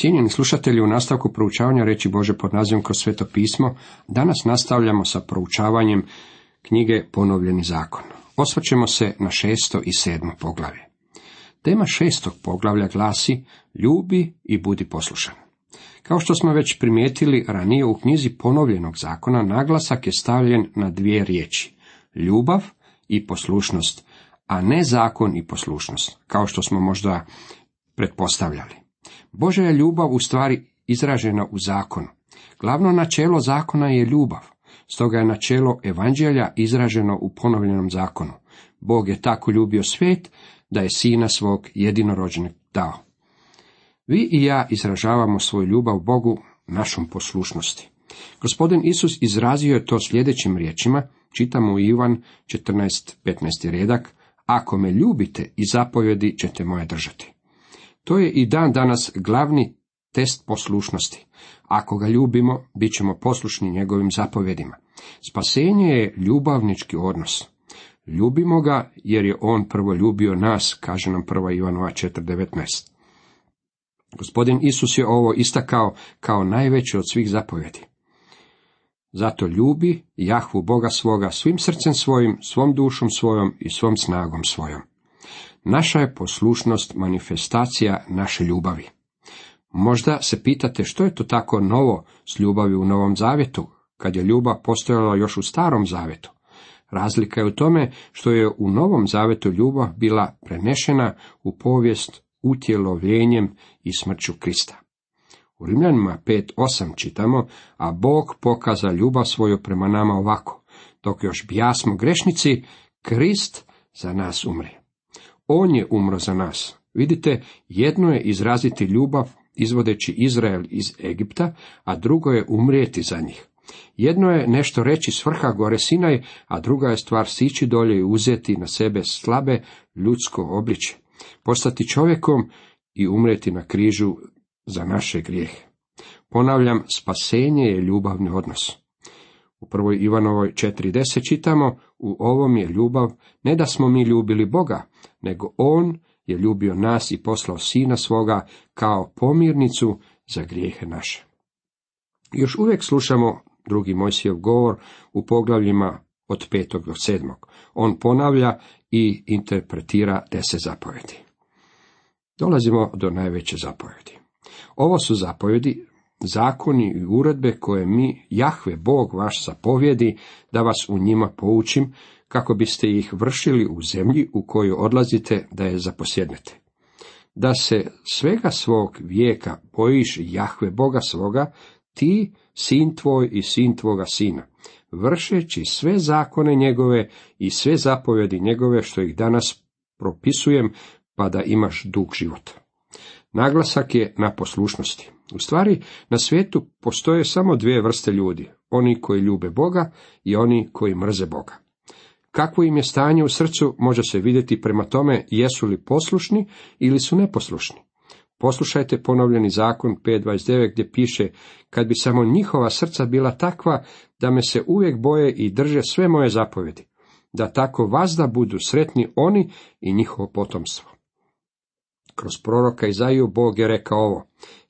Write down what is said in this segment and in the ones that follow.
Cijenjeni slušatelji, u nastavku proučavanja reći Bože pod nazivom kroz sveto pismo, danas nastavljamo sa proučavanjem knjige Ponovljeni zakon. Osvrćemo se na šesto i sedmo poglavlje. Tema šestog poglavlja glasi Ljubi i budi poslušan. Kao što smo već primijetili ranije u knjizi ponovljenog zakona, naglasak je stavljen na dvije riječi. Ljubav i poslušnost, a ne zakon i poslušnost, kao što smo možda pretpostavljali. Božja ljubav u stvari izražena u zakonu. Glavno načelo zakona je ljubav, stoga je načelo evanđelja izraženo u ponovljenom zakonu. Bog je tako ljubio svijet da je sina svog jedinorođenog dao. Vi i ja izražavamo svoju ljubav Bogu našom poslušnosti. Gospodin Isus izrazio je to sljedećim riječima, čitamo u Ivan 14.15. redak, ako me ljubite i zapovjedi ćete moje držati. To je i dan danas glavni test poslušnosti. Ako ga ljubimo, bit ćemo poslušni njegovim zapovjedima. Spasenje je ljubavnički odnos. Ljubimo ga jer je on prvo ljubio nas, kaže nam 1. Ivanova 4.19. Gospodin Isus je ovo istakao kao najveće od svih zapovjedi. Zato ljubi Jahvu Boga svoga svim srcem svojim, svom dušom svojom i svom snagom svojom. Naša je poslušnost manifestacija naše ljubavi. Možda se pitate što je to tako novo s ljubavi u Novom Zavjetu, kad je ljubav postojala još u Starom Zavjetu. Razlika je u tome što je u Novom Zavetu ljubav bila prenešena u povijest utjelovljenjem i smrću Krista. U Rimljanima 5.8 čitamo, a Bog pokaza ljubav svoju prema nama ovako, dok još bijasmo grešnici, Krist za nas umre. On je umro za nas. Vidite, jedno je izraziti ljubav izvodeći Izrael iz Egipta, a drugo je umrijeti za njih. Jedno je nešto reći s gore Sinaj, a druga je stvar sići dolje i uzeti na sebe slabe ljudsko obliče, postati čovjekom i umrijeti na križu za naše grijehe. Ponavljam, spasenje je ljubavni odnos. U prvoj Ivanovoj 4.10 čitamo, u ovom je ljubav, ne da smo mi ljubili Boga, nego On je ljubio nas i poslao Sina svoga kao pomirnicu za grijehe naše. Još uvijek slušamo drugi Mojsijev govor u poglavljima od petog do sedmog. On ponavlja i interpretira deset zapovjedi. Dolazimo do najveće zapovjedi. Ovo su zapovjedi, zakoni i uredbe koje mi, Jahve, Bog vaš zapovjedi, da vas u njima poučim, kako biste ih vršili u zemlji u koju odlazite da je zaposjednete. Da se svega svog vijeka bojiš Jahve Boga svoga, ti, sin tvoj i sin tvoga sina, vršeći sve zakone njegove i sve zapovjedi njegove što ih danas propisujem, pa da imaš dug život. Naglasak je na poslušnosti. U stvari, na svijetu postoje samo dvije vrste ljudi, oni koji ljube Boga i oni koji mrze Boga. Kakvo im je stanje u srcu može se vidjeti prema tome jesu li poslušni ili su neposlušni. Poslušajte ponovljeni zakon 5.29 gdje piše, kad bi samo njihova srca bila takva da me se uvijek boje i drže sve moje zapovjedi, da tako vazda budu sretni oni i njihovo potomstvo. Kroz proroka Izaiju Bog je rekao ovo,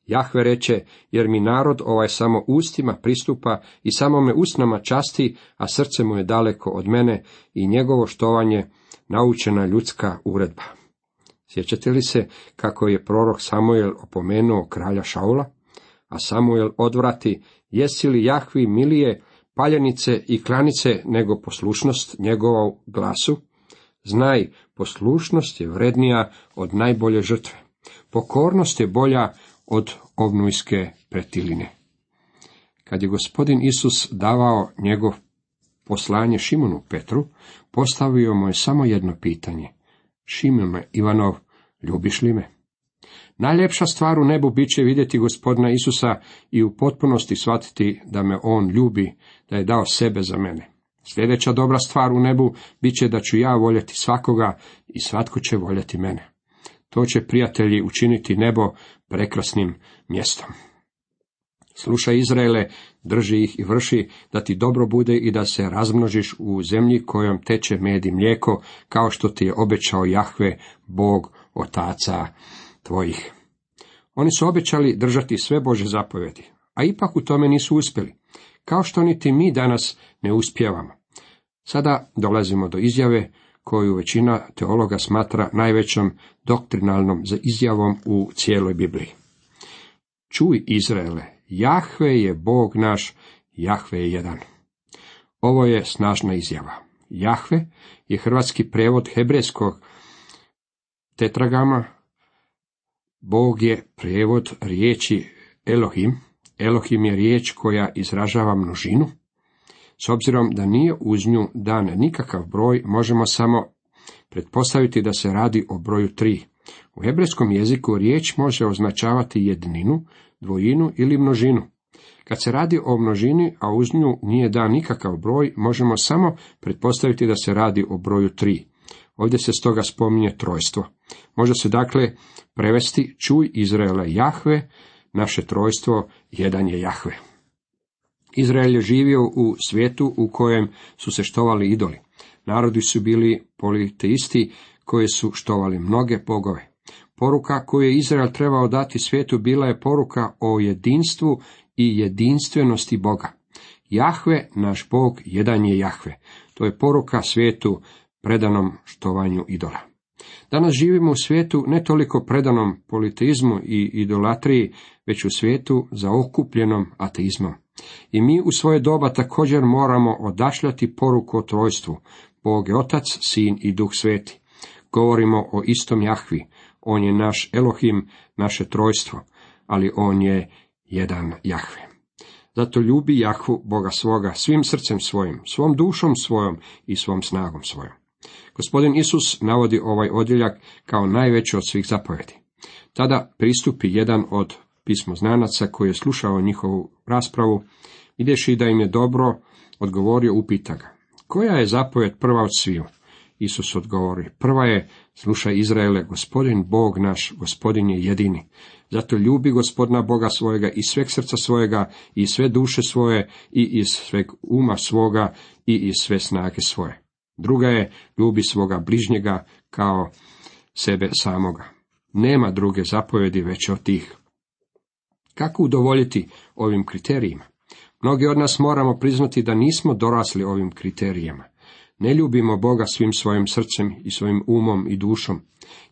Jahve reče, jer mi narod ovaj samo ustima pristupa i samo me usnama časti, a srce mu je daleko od mene i njegovo štovanje naučena ljudska uredba. Sjećate li se kako je prorok Samuel opomenuo kralja Šaula? A Samuel odvrati, jesi li Jahvi milije paljenice i klanice nego poslušnost njegovom glasu? Znaj, poslušnost je vrednija od najbolje žrtve. Pokornost je bolja od ovnujske pretiline. Kad je gospodin Isus davao njegov poslanje Šimonu Petru, postavio mu je samo jedno pitanje. Šimone Ivanov, ljubiš li me? Najljepša stvar u nebu bit će vidjeti gospodina Isusa i u potpunosti shvatiti da me on ljubi, da je dao sebe za mene. Sljedeća dobra stvar u nebu bit će da ću ja voljeti svakoga i svatko će voljeti mene. To će prijatelji učiniti nebo prekrasnim mjestom. Slušaj Izraele, drži ih i vrši, da ti dobro bude i da se razmnožiš u zemlji kojom teče med i mlijeko, kao što ti je obećao Jahve, Bog otaca tvojih. Oni su obećali držati sve Bože zapovjedi, a ipak u tome nisu uspjeli, kao što niti mi danas ne uspijevamo. Sada dolazimo do izjave koju većina teologa smatra najvećom doktrinalnom izjavom u cijeloj Bibliji. Čuj Izraele, Jahve je Bog naš, Jahve je jedan. Ovo je snažna izjava. Jahve je hrvatski prevod hebrejskog tetragama. Bog je prevod riječi Elohim. Elohim je riječ koja izražava množinu. S obzirom da nije uz nju dan nikakav broj, možemo samo pretpostaviti da se radi o broju tri. U hebrejskom jeziku riječ može označavati jedninu, dvojinu ili množinu. Kad se radi o množini, a uz nju nije dan nikakav broj, možemo samo pretpostaviti da se radi o broju tri. Ovdje se stoga spominje trojstvo. Može se dakle prevesti čuj Izraela Jahve, naše trojstvo, jedan je Jahve. Izrael je živio u svijetu u kojem su se štovali idoli. Narodi su bili politeisti koji su štovali mnoge bogove. Poruka koju je Izrael trebao dati svijetu bila je poruka o jedinstvu i jedinstvenosti Boga. Jahve, naš Bog, jedan je Jahve. To je poruka svijetu predanom štovanju idola. Danas živimo u svijetu ne toliko predanom politeizmu i idolatriji, već u svijetu zaokupljenom ateizmom. I mi u svoje doba također moramo odašljati poruku o trojstvu, Bog je Otac, Sin i Duh Sveti. Govorimo o istom Jahvi, on je naš Elohim, naše trojstvo, ali on je jedan Jahve. Zato ljubi Jahvu, Boga svoga, svim srcem svojim, svom dušom svojom i svom snagom svojom. Gospodin Isus navodi ovaj odjeljak kao najveći od svih zapovedi. Tada pristupi jedan od pismoznanaca koji je slušao njihovu raspravu, vidješi da im je dobro, odgovorio, upita ga. Koja je zapovjed prva od sviju? Isus odgovori, prva je, slušaj Izraele, gospodin Bog naš, gospodin je jedini. Zato ljubi gospodina Boga svojega i sveg srca svojega i sve duše svoje i iz sveg uma svoga i iz sve snage svoje. Druga je, ljubi svoga bližnjega kao sebe samoga. Nema druge zapovjedi već od tih. Kako udovoljiti ovim kriterijima? Mnogi od nas moramo priznati da nismo dorasli ovim kriterijima. Ne ljubimo Boga svim svojim srcem i svojim umom i dušom.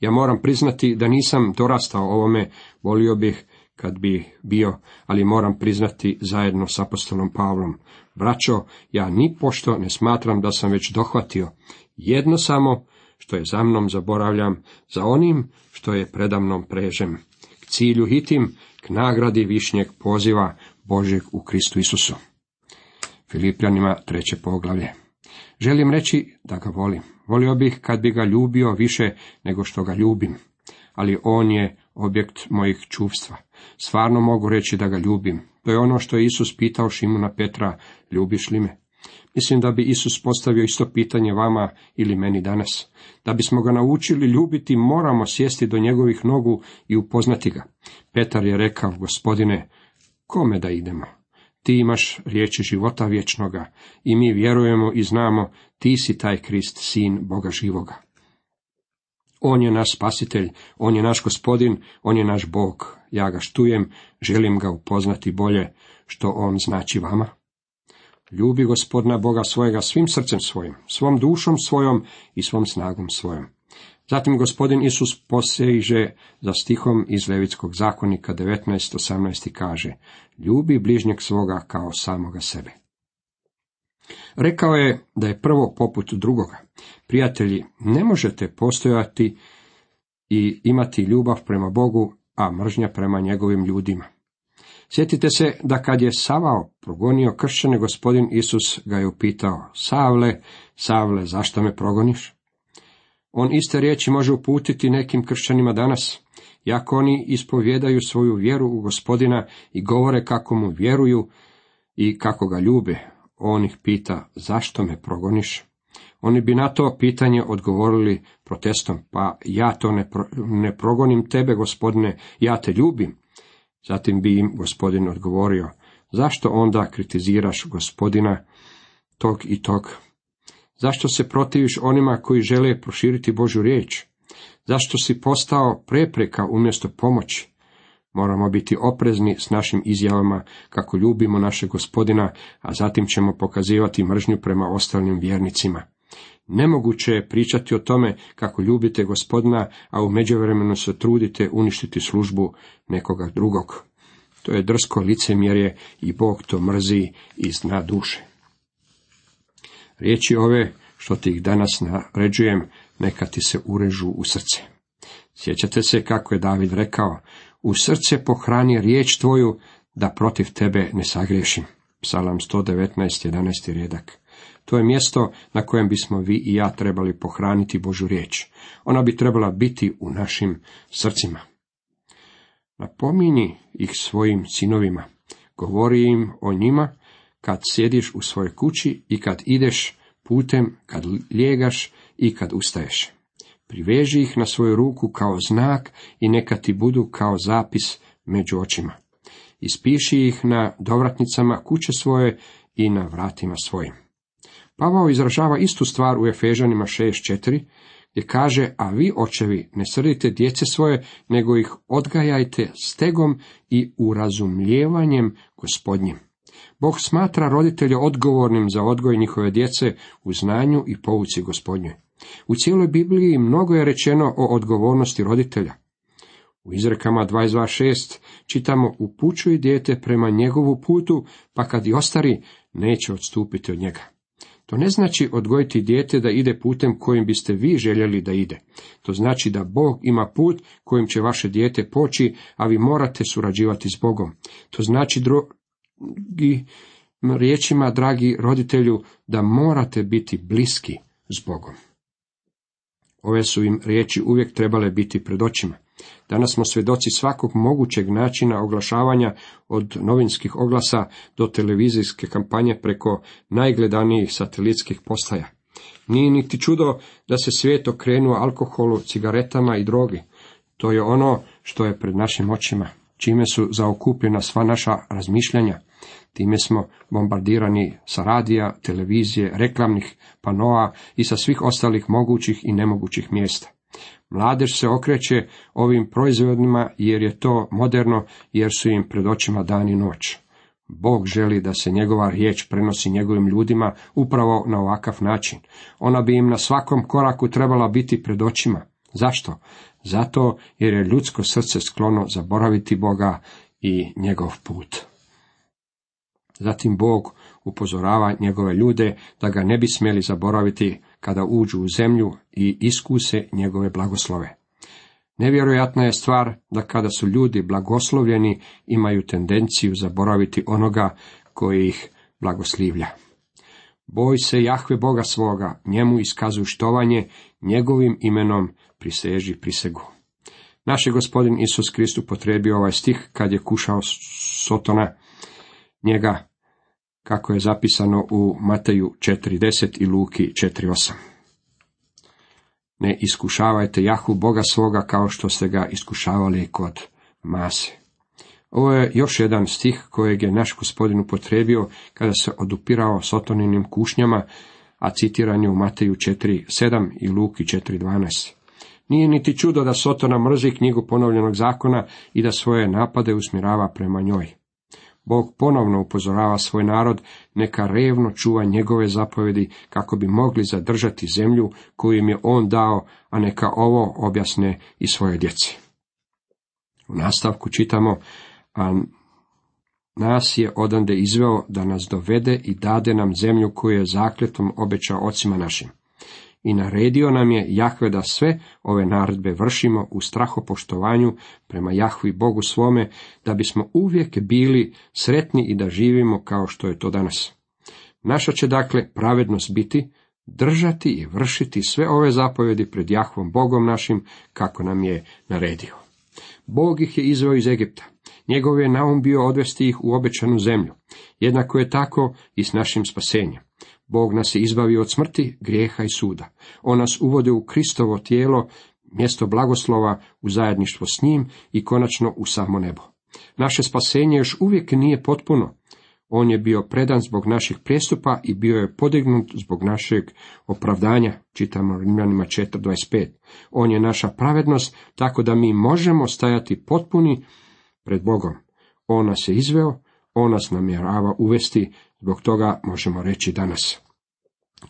Ja moram priznati da nisam dorastao ovome, volio bih kad bi bio, ali moram priznati zajedno s apostolom Pavlom. Braćo, ja ni pošto ne smatram da sam već dohvatio. Jedno samo, što je za mnom zaboravljam, za onim što je predamnom prežem. Cilju hitim, k nagradi višnjeg poziva Božeg u Kristu Isusu. Filipljanima treće poglavlje. Želim reći da ga volim. Volio bih kad bi ga ljubio više nego što ga ljubim. Ali on je objekt mojih čuvstva. Stvarno mogu reći da ga ljubim. To je ono što je Isus pitao Šimuna Petra, ljubiš li me? Mislim da bi Isus postavio isto pitanje vama ili meni danas. Da bismo ga naučili ljubiti, moramo sjesti do njegovih nogu i upoznati ga. Petar je rekao, gospodine, kome da idemo? Ti imaš riječi života vječnoga i mi vjerujemo i znamo, ti si taj Krist, sin Boga živoga. On je naš spasitelj, on je naš gospodin, on je naš Bog. Ja ga štujem, želim ga upoznati bolje, što on znači vama. Ljubi gospodina Boga svojega svim srcem svojim, svom dušom svojom i svom snagom svojom. Zatim gospodin Isus poseže za stihom iz Levitskog zakonika 19.18. kaže, ljubi bližnjeg svoga kao samoga sebe. Rekao je da je prvo poput drugoga. Prijatelji, ne možete postojati i imati ljubav prema Bogu, a mržnja prema njegovim ljudima. Sjetite se da kad je Savao progonio kršćane, gospodin Isus ga je upitao, Savle, Savle, zašto me progoniš? On iste riječi može uputiti nekim kršćanima danas, jako oni ispovjedaju svoju vjeru u gospodina i govore kako mu vjeruju i kako ga ljube. On ih pita, zašto me progoniš? Oni bi na to pitanje odgovorili protestom, pa ja to ne, ne progonim tebe, gospodine, ja te ljubim. Zatim bi im gospodin odgovorio, zašto onda kritiziraš gospodina tog i tog? Zašto se protiviš onima koji žele proširiti Božju riječ? Zašto si postao prepreka umjesto pomoći? Moramo biti oprezni s našim izjavama kako ljubimo našeg gospodina, a zatim ćemo pokazivati mržnju prema ostalim vjernicima. Nemoguće je pričati o tome kako ljubite gospodina, a u međuvremenu se trudite uništiti službu nekoga drugog. To je drsko licemjerje i Bog to mrzi iz dna duše. Riječi ove što ti ih danas naređujem, neka ti se urežu u srce. Sjećate se kako je David rekao, u srce pohrani riječ tvoju, da protiv tebe ne sagriješim. Psalam 119, 11. redak. To je mjesto na kojem bismo vi i ja trebali pohraniti Božu riječ. Ona bi trebala biti u našim srcima. Napominji ih svojim sinovima. Govori im o njima kad sjediš u svojoj kući i kad ideš putem, kad lijegaš i kad ustaješ. Priveži ih na svoju ruku kao znak i neka ti budu kao zapis među očima. Ispiši ih na dovratnicama kuće svoje i na vratima svojim. Pavao izražava istu stvar u Efežanima 6.4, gdje kaže, a vi očevi ne srdite djece svoje, nego ih odgajajte stegom i urazumljevanjem gospodnjim. Bog smatra roditelje odgovornim za odgoj njihove djece u znanju i pouci gospodnjoj. U cijeloj Bibliji mnogo je rečeno o odgovornosti roditelja. U izrekama 22.6 čitamo upućuj dijete prema njegovu putu, pa kad i ostari, neće odstupiti od njega. To ne znači odgojiti dijete da ide putem kojim biste vi željeli da ide. To znači da Bog ima put kojim će vaše dijete poći, a vi morate surađivati s Bogom. To znači drugi riječima, dragi roditelju, da morate biti bliski s Bogom. Ove su im riječi uvijek trebale biti pred očima. Danas smo svjedoci svakog mogućeg načina oglašavanja od novinskih oglasa do televizijske kampanje preko najgledanijih satelitskih postaja. Nije niti čudo da se svijet okrenuo alkoholu, cigaretama i drogi. To je ono što je pred našim očima, čime su zaokupljena sva naša razmišljanja. Time smo bombardirani sa radija, televizije, reklamnih panoa i sa svih ostalih mogućih i nemogućih mjesta. Mladež se okreće ovim proizvodima jer je to moderno, jer su im pred očima dan i noć. Bog želi da se njegova riječ prenosi njegovim ljudima upravo na ovakav način. Ona bi im na svakom koraku trebala biti pred očima. Zašto? Zato jer je ljudsko srce sklono zaboraviti Boga i njegov put. Zatim Bog upozorava njegove ljude da ga ne bi smjeli zaboraviti kada uđu u zemlju i iskuse njegove blagoslove. Nevjerojatna je stvar da kada su ljudi blagoslovljeni imaju tendenciju zaboraviti onoga koji ih blagoslivlja. Boj se Jahve Boga svoga, njemu iskazuj štovanje, njegovim imenom priseži prisegu. Naš je gospodin Isus Kristu potrebio ovaj stih kad je kušao Sotona, njega kako je zapisano u Mateju 4.10 i Luki 4.8. Ne iskušavajte Jahu Boga svoga kao što ste ga iskušavali kod mase. Ovo je još jedan stih kojeg je naš gospodin upotrebio kada se odupirao sotoninim kušnjama, a citiran je u Mateju 4.7 i Luki 4.12. Nije niti čudo da Sotona mrzi knjigu ponovljenog zakona i da svoje napade usmjerava prema njoj. Bog ponovno upozorava svoj narod, neka revno čuva njegove zapovjedi kako bi mogli zadržati zemlju koju im je on dao, a neka ovo objasne i svoje djeci. U nastavku čitamo, a nas je odande izveo da nas dovede i dade nam zemlju koju je zakletom obećao ocima našim i naredio nam je Jahve da sve ove naredbe vršimo u strahopoštovanju prema Jahvi Bogu svome, da bismo uvijek bili sretni i da živimo kao što je to danas. Naša će dakle pravednost biti držati i vršiti sve ove zapovjedi pred Jahvom Bogom našim, kako nam je naredio. Bog ih je izveo iz Egipta. Njegov je naum bio odvesti ih u obećanu zemlju. Jednako je tako i s našim spasenjem. Bog nas je izbavio od smrti, grijeha i suda. On nas uvode u Kristovo tijelo, mjesto blagoslova u zajedništvo s njim i konačno u samo nebo. Naše spasenje još uvijek nije potpuno. On je bio predan zbog naših prijestupa i bio je podignut zbog našeg opravdanja, čitamo Rimljanima 4.25. On je naša pravednost, tako da mi možemo stajati potpuni pred Bogom. On nas je izveo, on nas namjerava uvesti, zbog toga možemo reći danas.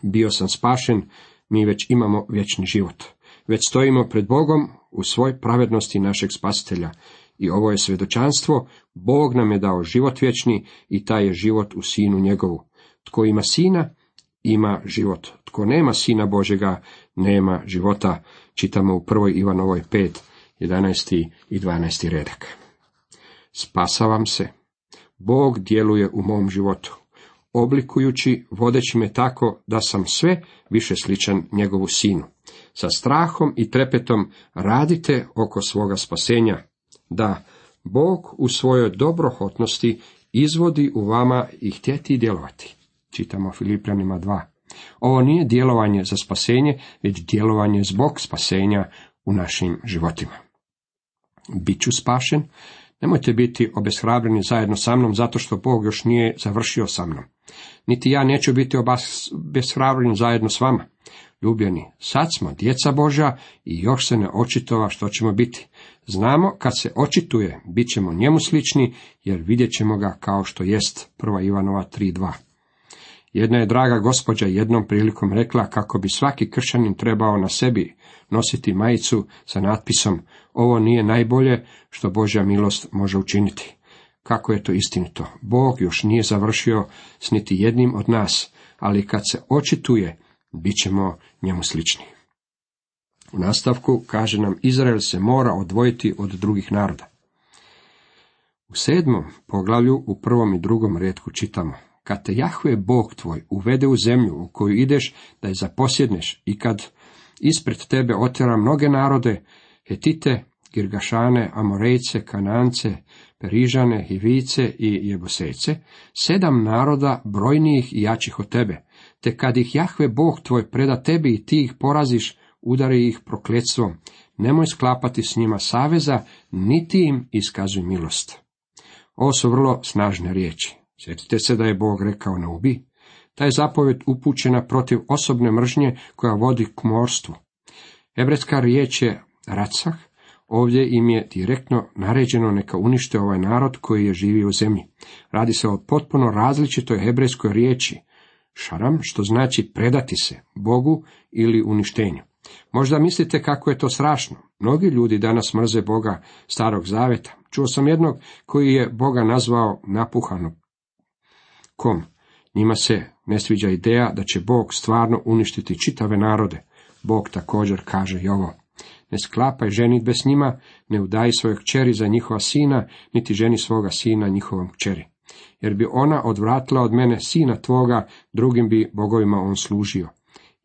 Bio sam spašen, mi već imamo vječni život. Već stojimo pred Bogom u svoj pravednosti našeg spasitelja. I ovo je svjedočanstvo, Bog nam je dao život vječni i taj je život u sinu njegovu. Tko ima sina, ima život. Tko nema sina Božega, nema života. Čitamo u prvoj Ivanovoj 5, 11. i 12. redak. Spasavam se. Bog djeluje u mom životu, oblikujući, vodeći me tako da sam sve više sličan njegovu sinu. Sa strahom i trepetom radite oko svoga spasenja, da Bog u svojoj dobrohotnosti izvodi u vama i htjeti djelovati. Čitamo Filipljanima 2. Ovo nije djelovanje za spasenje, već djelovanje zbog spasenja u našim životima. Biću spašen, nemojte biti obeshrabreni zajedno sa mnom zato što Bog još nije završio sa mnom. Niti ja neću biti obeshrabreni zajedno s vama. Ljubljeni, sad smo djeca Božja i još se ne očitova što ćemo biti. Znamo kad se očituje, bit ćemo njemu slični, jer vidjet ćemo ga kao što jest. 1. Ivanova 3.2 Jedna je draga gospođa jednom prilikom rekla kako bi svaki kršanin trebao na sebi nositi majicu sa natpisom ovo nije najbolje što Božja milost može učiniti. Kako je to istinito? Bog još nije završio s niti jednim od nas, ali kad se očituje, bit ćemo njemu slični. U nastavku kaže nam Izrael se mora odvojiti od drugih naroda. U sedmom poglavlju u prvom i drugom redku čitamo kad te Jahve Bog tvoj uvede u zemlju u koju ideš da je zaposjedneš i kad ispred tebe otjera mnoge narode, Hetite, Girgašane, Amorejce, Kanance, Perižane, Hivice i Jebusejce, sedam naroda brojnijih i jačih od tebe, te kad ih Jahve Bog tvoj preda tebi i ti ih poraziš, udari ih prokletstvom, nemoj sklapati s njima saveza, niti im iskazuj milost. Ovo su vrlo snažne riječi. Sjetite se da je Bog rekao ne ubi. Ta je zapovjed upućena protiv osobne mržnje koja vodi k morstvu. Ebretska riječ je racah, ovdje im je direktno naređeno neka unište ovaj narod koji je živio u zemlji. Radi se o potpuno različitoj hebrejskoj riječi, šaram, što znači predati se Bogu ili uništenju. Možda mislite kako je to strašno. Mnogi ljudi danas mrze Boga starog zaveta. Čuo sam jednog koji je Boga nazvao napuhano kom. Njima se ne sviđa ideja da će Bog stvarno uništiti čitave narode. Bog također kaže i ovo. Ne sklapaj ženitbe s njima, ne udaj svojeg kćeri za njihova sina, niti ženi svoga sina njihovom kćeri. Jer bi ona odvratila od mene sina tvoga, drugim bi bogovima on služio.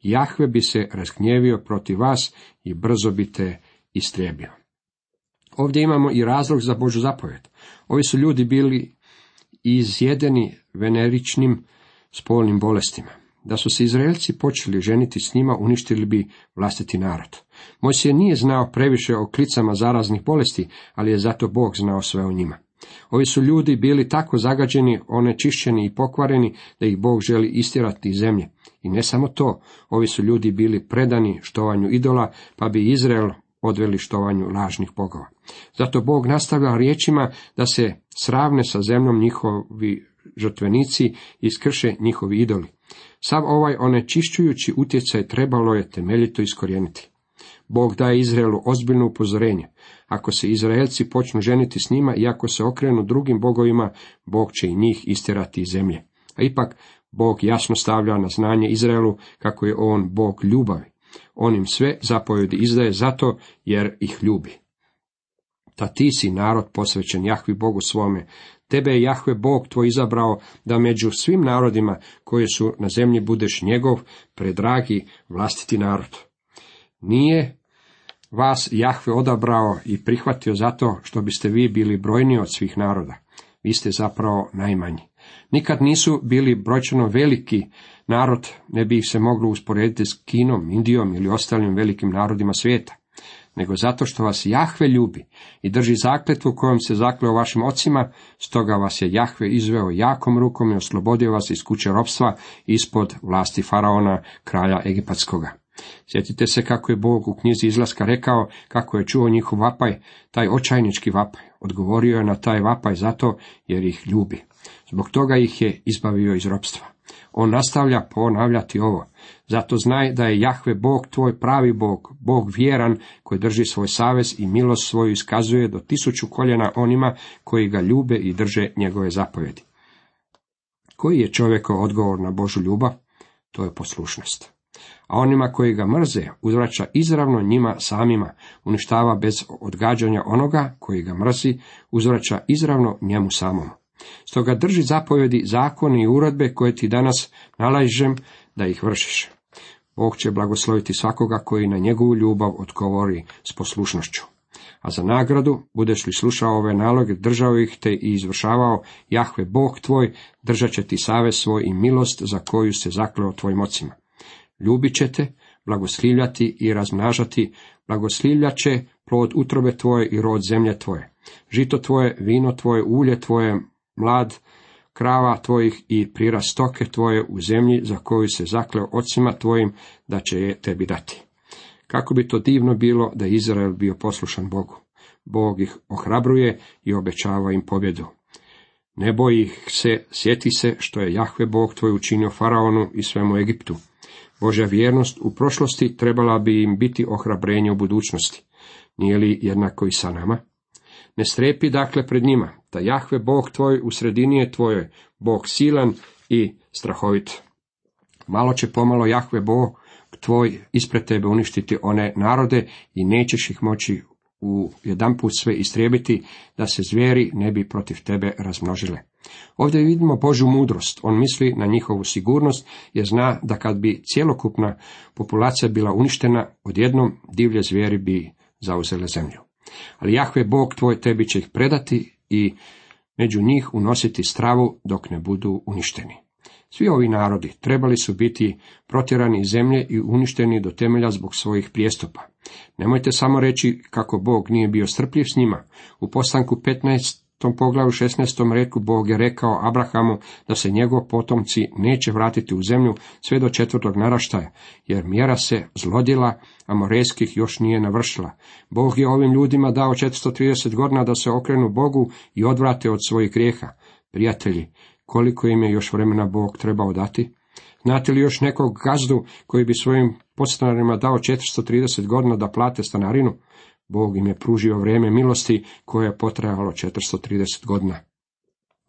Jahve bi se razgnjevio protiv vas i brzo bi te istrijebio. Ovdje imamo i razlog za Božu zapovjed. Ovi su ljudi bili izjedeni veneričnim spolnim bolestima. Da su se Izraelci počeli ženiti s njima, uništili bi vlastiti narod. se nije znao previše o klicama zaraznih bolesti, ali je zato Bog znao sve o njima. Ovi su ljudi bili tako zagađeni, onečišćeni i pokvareni, da ih Bog želi istjerati iz zemlje. I ne samo to, ovi su ljudi bili predani štovanju idola, pa bi Izrael odveli štovanju lažnih bogova. Zato Bog nastavlja riječima da se sravne sa zemljom njihovi žrtvenici i skrše njihovi idoli. Sav ovaj onečišćujući utjecaj trebalo je temeljito iskorijeniti. Bog daje Izraelu ozbiljno upozorenje. Ako se Izraelci počnu ženiti s njima i ako se okrenu drugim bogovima, Bog će i njih istjerati iz zemlje. A ipak, Bog jasno stavlja na znanje Izraelu kako je on Bog ljubavi. On im sve zapovjedi izdaje zato jer ih ljubi. Ta ti si narod posvećen Jahvi Bogu svome, Tebe je Jahve Bog tvoj izabrao da među svim narodima koji su na zemlji budeš njegov predragi vlastiti narod. Nije vas Jahve odabrao i prihvatio zato što biste vi bili brojni od svih naroda. Vi ste zapravo najmanji. Nikad nisu bili brojčano veliki narod, ne bi ih se moglo usporediti s Kinom, Indijom ili ostalim velikim narodima svijeta nego zato što vas Jahve ljubi i drži zakletvu kojom se zakleo vašim ocima, stoga vas je Jahve izveo jakom rukom i oslobodio vas iz kuće ropstva ispod vlasti faraona, kralja Egipatskoga. Sjetite se kako je Bog u knjizi izlaska rekao kako je čuo njihov vapaj, taj očajnički vapaj. Odgovorio je na taj vapaj zato jer ih ljubi. Zbog toga ih je izbavio iz ropstva. On nastavlja ponavljati ovo. Zato znaj da je Jahve Bog tvoj pravi Bog, Bog vjeran koji drži svoj savez i milost svoju iskazuje do tisuću koljena onima koji ga ljube i drže njegove zapovjedi. Koji je čovjekov odgovor na Božu ljubav? To je poslušnost. A onima koji ga mrze uzvraća izravno njima samima, uništava bez odgađanja onoga koji ga mrzi, uzvraća izravno njemu samom. Stoga drži zapovjedi, zakoni i uredbe koje ti danas nalažem da ih vršiš. Bog će blagosloviti svakoga koji na njegovu ljubav odgovori s poslušnošću. A za nagradu, budeš li slušao ove naloge, držao ih te i izvršavao, Jahve Bog tvoj, držat će ti savez svoj i milost za koju se zakleo tvojim ocima. Ljubit će te, blagoslivljati i razmnažati, blagoslivljat će plod utrobe tvoje i rod zemlje tvoje. Žito tvoje, vino tvoje, ulje tvoje, mlad, krava tvojih i prirast stoke tvoje u zemlji za koju se zakleo ocima tvojim da će je tebi dati. Kako bi to divno bilo da Izrael bio poslušan Bogu. Bog ih ohrabruje i obećava im pobjedu. Ne boji ih se, sjeti se što je Jahve Bog tvoj učinio Faraonu i svemu Egiptu. Božja vjernost u prošlosti trebala bi im biti ohrabrenje u budućnosti. Nije li jednako i sa nama? Ne strepi dakle pred njima, da Jahve Bog tvoj u sredini je tvoj, Bog silan i strahovit. Malo će pomalo Jahve Bog tvoj ispred tebe uništiti one narode i nećeš ih moći u jedanput sve istrijebiti, da se zvijeri ne bi protiv tebe razmnožile. Ovdje vidimo Božju mudrost. On misli na njihovu sigurnost, jer zna da kad bi cjelokupna populacija bila uništena, odjednom divlje zvijeri bi zauzele zemlju. Ali Jahve Bog tvoj tebi će ih predati i među njih unositi stravu dok ne budu uništeni. Svi ovi narodi trebali su biti protjerani iz zemlje i uništeni do temelja zbog svojih prijestupa. Nemojte samo reći kako Bog nije bio strpljiv s njima. U postanku 15 tom poglavu 16. reku Bog je rekao Abrahamu da se njegov potomci neće vratiti u zemlju sve do četvrtog naraštaja, jer mjera se zlodjela, a morejskih još nije navršila. Bog je ovim ljudima dao 430 godina da se okrenu Bogu i odvrate od svojih grijeha. Prijatelji, koliko im je još vremena Bog trebao dati? Znate li još nekog gazdu koji bi svojim podstanarima dao 430 godina da plate stanarinu? Bog im je pružio vrijeme milosti koje je potrajalo 430 godina.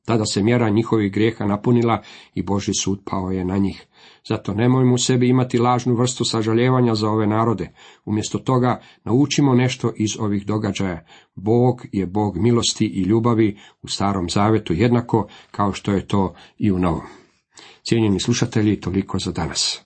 Tada se mjera njihovih grijeha napunila i Boži sud pao je na njih. Zato nemojmo u sebi imati lažnu vrstu sažaljevanja za ove narode. Umjesto toga naučimo nešto iz ovih događaja. Bog je Bog milosti i ljubavi u starom zavetu jednako kao što je to i u novom. Cijenjeni slušatelji, toliko za danas.